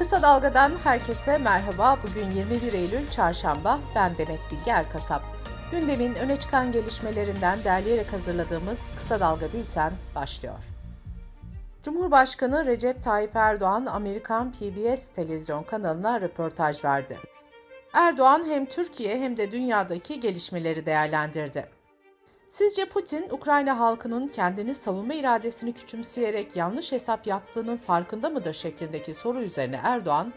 Kısa Dalga'dan herkese merhaba. Bugün 21 Eylül Çarşamba. Ben Demet Bilge Erkasap. Gündemin öne çıkan gelişmelerinden derleyerek hazırladığımız Kısa Dalga Bülten başlıyor. Cumhurbaşkanı Recep Tayyip Erdoğan, Amerikan PBS televizyon kanalına röportaj verdi. Erdoğan hem Türkiye hem de dünyadaki gelişmeleri değerlendirdi. Sizce Putin, Ukrayna halkının kendini savunma iradesini küçümseyerek yanlış hesap yaptığının farkında mıdır şeklindeki soru üzerine Erdoğan,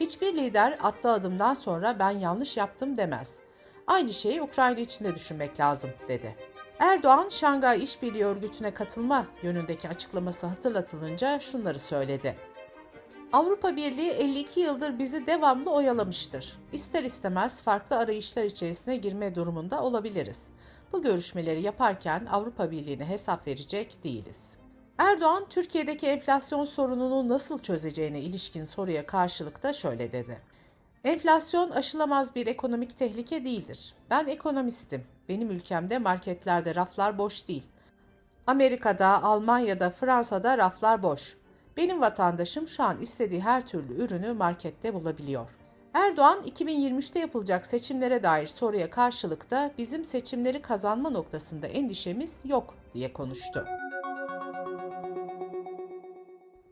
hiçbir lider attığı adımdan sonra ben yanlış yaptım demez. Aynı şeyi Ukrayna için de düşünmek lazım, dedi. Erdoğan, Şangay İşbirliği Örgütü'ne katılma yönündeki açıklaması hatırlatılınca şunları söyledi. Avrupa Birliği 52 yıldır bizi devamlı oyalamıştır. İster istemez farklı arayışlar içerisine girme durumunda olabiliriz. Bu görüşmeleri yaparken Avrupa Birliği'ne hesap verecek değiliz. Erdoğan, Türkiye'deki enflasyon sorununu nasıl çözeceğine ilişkin soruya karşılık da şöyle dedi. Enflasyon aşılamaz bir ekonomik tehlike değildir. Ben ekonomistim. Benim ülkemde marketlerde raflar boş değil. Amerika'da, Almanya'da, Fransa'da raflar boş. Benim vatandaşım şu an istediği her türlü ürünü markette bulabiliyor. Erdoğan 2023'te yapılacak seçimlere dair soruya karşılık da bizim seçimleri kazanma noktasında endişemiz yok diye konuştu.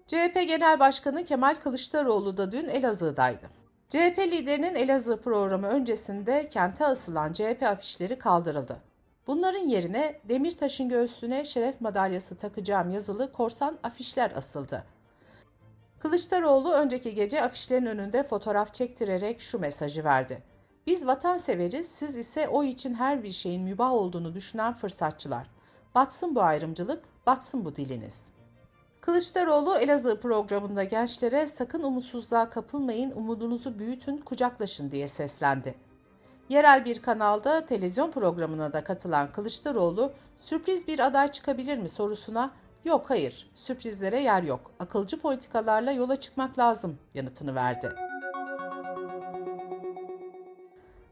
CHP Genel Başkanı Kemal Kılıçdaroğlu da dün Elazığ'daydı. CHP liderinin Elazığ programı öncesinde kente asılan CHP afişleri kaldırıldı. Bunların yerine Demirtaş'ın göğsüne şeref madalyası takacağım yazılı korsan afişler asıldı. Kılıçdaroğlu önceki gece afişlerin önünde fotoğraf çektirerek şu mesajı verdi. Biz vatansever'iz, siz ise o için her bir şeyin mübah olduğunu düşünen fırsatçılar. Batsın bu ayrımcılık, batsın bu diliniz. Kılıçdaroğlu Elazığ programında gençlere sakın umutsuzluğa kapılmayın, umudunuzu büyütün, kucaklaşın diye seslendi. Yerel bir kanalda televizyon programına da katılan Kılıçdaroğlu, sürpriz bir aday çıkabilir mi sorusuna Yok hayır, sürprizlere yer yok. Akılcı politikalarla yola çıkmak lazım yanıtını verdi.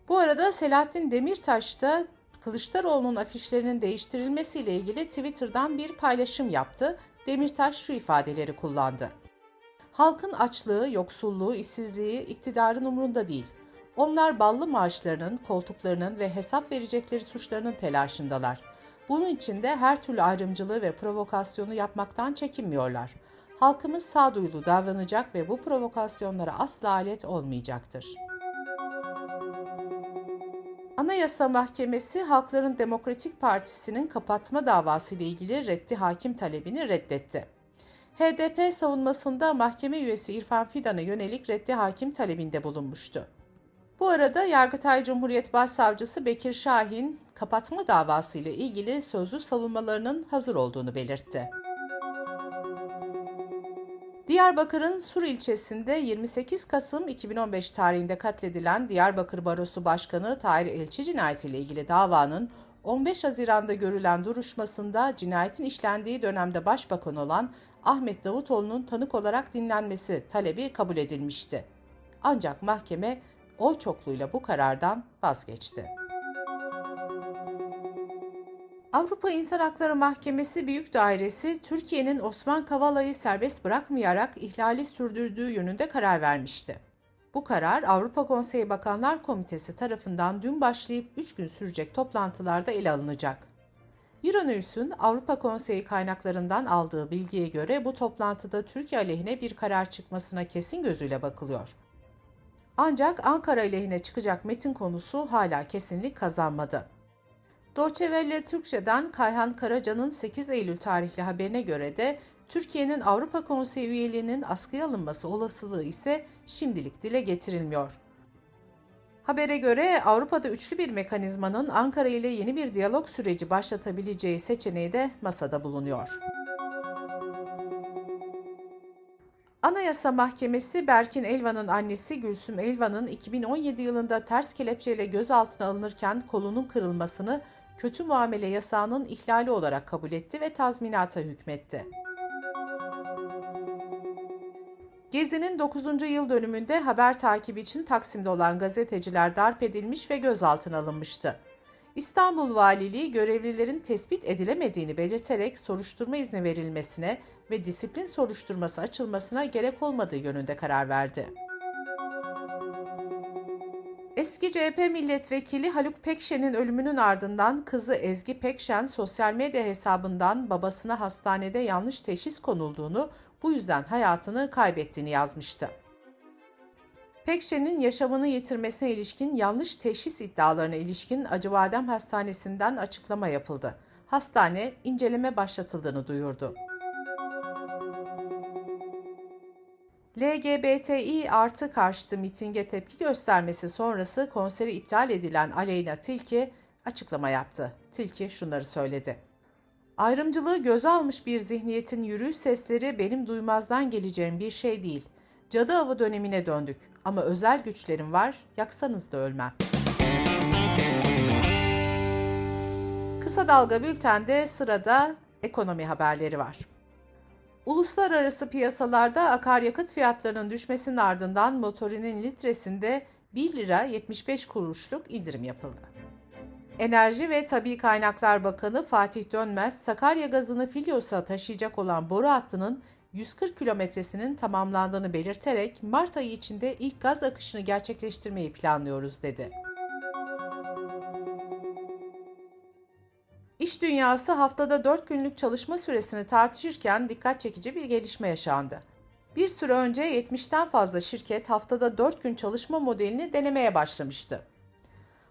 Bu arada Selahattin Demirtaş da Kılıçdaroğlu'nun afişlerinin değiştirilmesiyle ilgili Twitter'dan bir paylaşım yaptı. Demirtaş şu ifadeleri kullandı. Halkın açlığı, yoksulluğu, işsizliği iktidarın umurunda değil. Onlar ballı maaşlarının, koltuklarının ve hesap verecekleri suçlarının telaşındalar. Bunun için de her türlü ayrımcılığı ve provokasyonu yapmaktan çekinmiyorlar. Halkımız sağduyulu davranacak ve bu provokasyonlara asla alet olmayacaktır. Anayasa Mahkemesi Halkların Demokratik Partisi'nin kapatma davası ile ilgili reddi hakim talebini reddetti. HDP savunmasında mahkeme üyesi İrfan Fidan'a yönelik reddi hakim talebinde bulunmuştu. Bu arada Yargıtay Cumhuriyet Başsavcısı Bekir Şahin, kapatma davası ile ilgili sözlü savunmalarının hazır olduğunu belirtti. Diyarbakır'ın Sur ilçesinde 28 Kasım 2015 tarihinde katledilen Diyarbakır Barosu Başkanı Tahir Elçi cinayetiyle ilgili davanın 15 Haziran'da görülen duruşmasında cinayetin işlendiği dönemde başbakan olan Ahmet Davutoğlu'nun tanık olarak dinlenmesi talebi kabul edilmişti. Ancak mahkeme oy çokluğuyla bu karardan vazgeçti. Avrupa İnsan Hakları Mahkemesi Büyük Dairesi Türkiye'nin Osman Kavala'yı serbest bırakmayarak ihlali sürdürdüğü yönünde karar vermişti. Bu karar Avrupa Konseyi Bakanlar Komitesi tarafından dün başlayıp 3 gün sürecek toplantılarda ele alınacak. Euronews'un Avrupa Konseyi kaynaklarından aldığı bilgiye göre bu toplantıda Türkiye aleyhine bir karar çıkmasına kesin gözüyle bakılıyor. Ancak Ankara aleyhine çıkacak metin konusu hala kesinlik kazanmadı. Welle Türkçe'den Kayhan Karaca'nın 8 Eylül tarihli haberine göre de Türkiye'nin Avrupa Konseyi üyeliğinin askıya alınması olasılığı ise şimdilik dile getirilmiyor. Habere göre Avrupa'da üçlü bir mekanizmanın Ankara ile yeni bir diyalog süreci başlatabileceği seçeneği de masada bulunuyor. Anayasa Mahkemesi Berkin Elvan'ın annesi Gülsüm Elvan'ın 2017 yılında ters kelepçeyle gözaltına alınırken kolunun kırılmasını kötü muamele yasağının ihlali olarak kabul etti ve tazminata hükmetti. Gezi'nin 9. yıl dönümünde haber takibi için Taksim'de olan gazeteciler darp edilmiş ve gözaltına alınmıştı. İstanbul Valiliği görevlilerin tespit edilemediğini belirterek soruşturma izni verilmesine ve disiplin soruşturması açılmasına gerek olmadığı yönünde karar verdi. Eski CHP milletvekili Haluk Pekşen'in ölümünün ardından kızı Ezgi Pekşen sosyal medya hesabından babasına hastanede yanlış teşhis konulduğunu, bu yüzden hayatını kaybettiğini yazmıştı. Pekşen'in yaşamını yitirmesine ilişkin yanlış teşhis iddialarına ilişkin Acıbadem Hastanesi'nden açıklama yapıldı. Hastane inceleme başlatıldığını duyurdu. LGBTİ artı karşıtı mitinge tepki göstermesi sonrası konseri iptal edilen Aleyna Tilki açıklama yaptı. Tilki şunları söyledi. Ayrımcılığı göze almış bir zihniyetin yürüyüş sesleri benim duymazdan geleceğim bir şey değil. Cadı avı dönemine döndük ama özel güçlerim var, yaksanız da ölmem. Kısa Dalga Bülten'de sırada ekonomi haberleri var. Uluslararası piyasalarda akaryakıt fiyatlarının düşmesinin ardından motorinin litresinde 1 lira 75 kuruşluk indirim yapıldı. Enerji ve Tabi Kaynaklar Bakanı Fatih Dönmez, Sakarya gazını Filyos'a taşıyacak olan boru hattının 140 kilometresinin tamamlandığını belirterek Mart ayı içinde ilk gaz akışını gerçekleştirmeyi planlıyoruz dedi. İş dünyası haftada 4 günlük çalışma süresini tartışırken dikkat çekici bir gelişme yaşandı. Bir süre önce 70'ten fazla şirket haftada 4 gün çalışma modelini denemeye başlamıştı.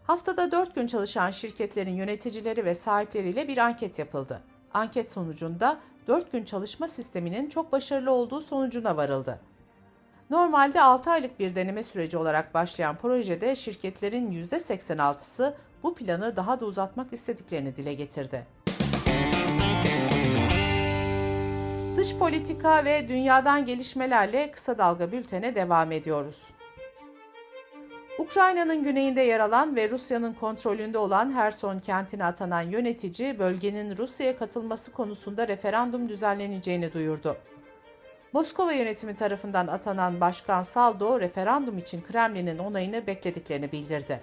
Haftada 4 gün çalışan şirketlerin yöneticileri ve sahipleriyle bir anket yapıldı. Anket sonucunda 4 gün çalışma sisteminin çok başarılı olduğu sonucuna varıldı. Normalde 6 aylık bir deneme süreci olarak başlayan projede şirketlerin %86'sı bu planı daha da uzatmak istediklerini dile getirdi. Dış politika ve dünyadan gelişmelerle kısa dalga bültene devam ediyoruz. Ukrayna'nın güneyinde yer alan ve Rusya'nın kontrolünde olan Herson kentine atanan yönetici bölgenin Rusya'ya katılması konusunda referandum düzenleneceğini duyurdu. Moskova yönetimi tarafından atanan Başkan Saldo referandum için Kremlin'in onayını beklediklerini bildirdi.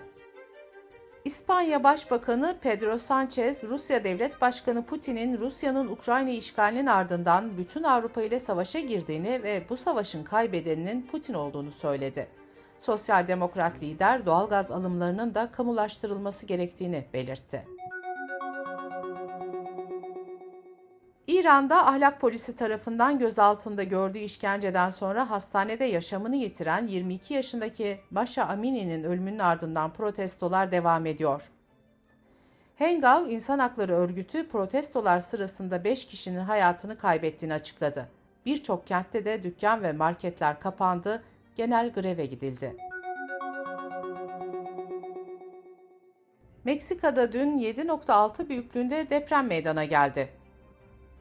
İspanya Başbakanı Pedro Sanchez, Rusya Devlet Başkanı Putin'in Rusya'nın Ukrayna işgalinin ardından bütün Avrupa ile savaşa girdiğini ve bu savaşın kaybedeninin Putin olduğunu söyledi. Sosyal Demokrat lider doğalgaz alımlarının da kamulaştırılması gerektiğini belirtti. İran'da ahlak polisi tarafından gözaltında gördüğü işkenceden sonra hastanede yaşamını yitiren 22 yaşındaki Maşa Amini'nin ölümünün ardından protestolar devam ediyor. Hengav İnsan Hakları Örgütü protestolar sırasında 5 kişinin hayatını kaybettiğini açıkladı. Birçok kentte de dükkan ve marketler kapandı, genel greve gidildi. Meksika'da dün 7.6 büyüklüğünde deprem meydana geldi.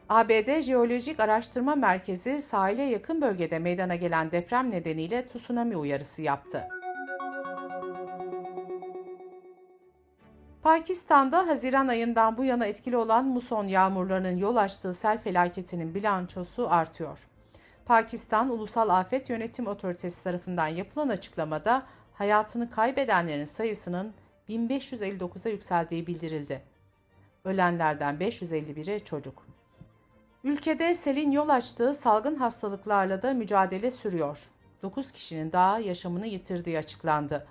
ABD Jeolojik Araştırma Merkezi sahile yakın bölgede meydana gelen deprem nedeniyle tsunami uyarısı yaptı. Pakistan'da Haziran ayından bu yana etkili olan muson yağmurlarının yol açtığı sel felaketinin bilançosu artıyor. Pakistan Ulusal Afet Yönetim Otoritesi tarafından yapılan açıklamada hayatını kaybedenlerin sayısının 1559'a yükseldiği bildirildi. Ölenlerden 551'i çocuk. Ülkede selin yol açtığı salgın hastalıklarla da mücadele sürüyor. 9 kişinin daha yaşamını yitirdiği açıklandı.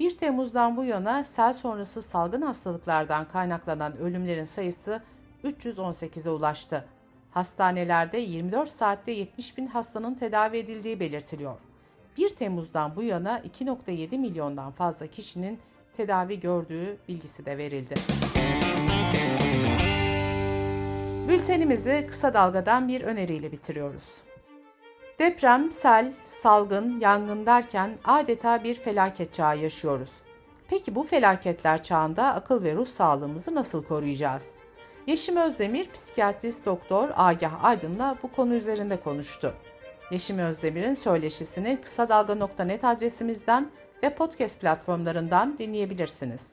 1 Temmuz'dan bu yana sel sonrası salgın hastalıklardan kaynaklanan ölümlerin sayısı 318'e ulaştı. Hastanelerde 24 saatte 70 bin hastanın tedavi edildiği belirtiliyor. 1 Temmuz'dan bu yana 2.7 milyondan fazla kişinin tedavi gördüğü bilgisi de verildi. Bültenimizi kısa dalgadan bir öneriyle bitiriyoruz. Deprem, sel, salgın, yangın derken adeta bir felaket çağı yaşıyoruz. Peki bu felaketler çağında akıl ve ruh sağlığımızı nasıl koruyacağız? Yeşim Özdemir, psikiyatrist doktor Agah Aydın'la bu konu üzerinde konuştu. Yeşim Özdemir'in söyleşisini kısa dalga.net adresimizden ve podcast platformlarından dinleyebilirsiniz.